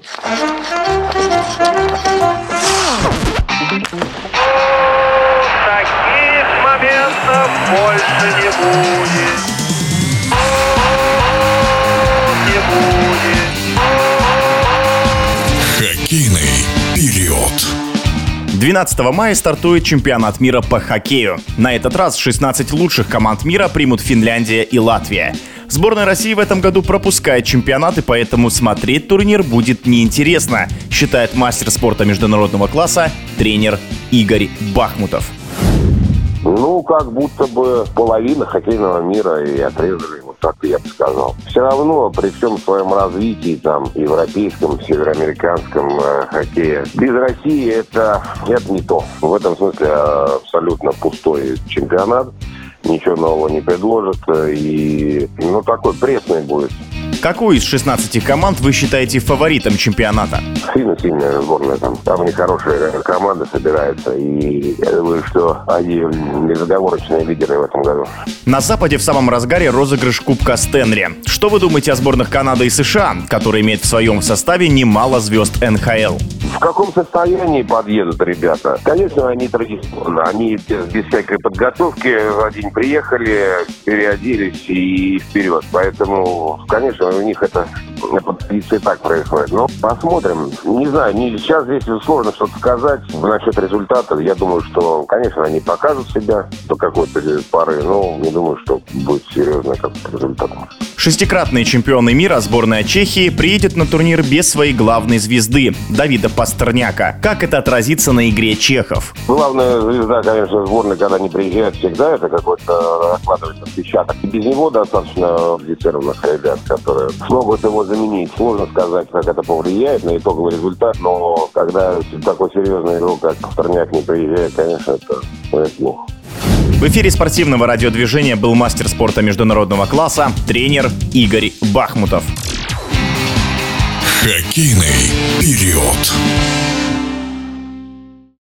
Таких моментов больше не будет. Не будет. Хоккейный период. 12 мая стартует чемпионат мира по хоккею. На этот раз 16 лучших команд мира примут Финляндия и Латвия. Сборная России в этом году пропускает чемпионат, и поэтому смотреть турнир будет неинтересно, считает мастер спорта международного класса тренер Игорь Бахмутов. Ну, как будто бы половина хоккейного мира и отрезали, вот так я бы сказал. Все равно, при всем своем развитии, там, европейском, североамериканском э, хоккее, без России это, это не то. В этом смысле э, абсолютно пустой чемпионат. Ничего нового не предложит. э, И, ну, такой пресный будет. Какую из 16 команд вы считаете фаворитом чемпионата? Сильно-сильная сборная там. Там не хорошая команда собирается. И я думаю, что они безоговорочные лидеры в этом году. На Западе в самом разгаре розыгрыш Кубка Стэнли. Что вы думаете о сборных Канады и США, которые имеют в своем составе немало звезд НХЛ? В каком состоянии подъедут ребята? Конечно, они традиционно. Они без, без всякой подготовки в один приехали, переоделись и вперед. Поэтому, конечно, у них это по традиции так происходит. Но посмотрим. Не знаю, не, сейчас здесь сложно что-то сказать насчет результата. Я думаю, что, конечно, они покажут себя до какой-то пары, но не думаю, что будет серьезно как результат. Шестикратные чемпионы мира сборная Чехии приедет на турнир без своей главной звезды Давида Пастерняка. Как это отразится на игре чехов? Главная звезда, конечно, сборной, когда не приезжает всегда, это какой-то откладывается отпечаток. И без него достаточно квалифицированных ребят, которые смогут его заменить. Сложно сказать, как это повлияет на итоговый результат, но когда такой серьезный игрок, как Пастерняк, не приезжает, конечно, это плохо. В эфире спортивного радиодвижения был мастер спорта международного класса, тренер Игорь Бахмутов. Хоккейный период.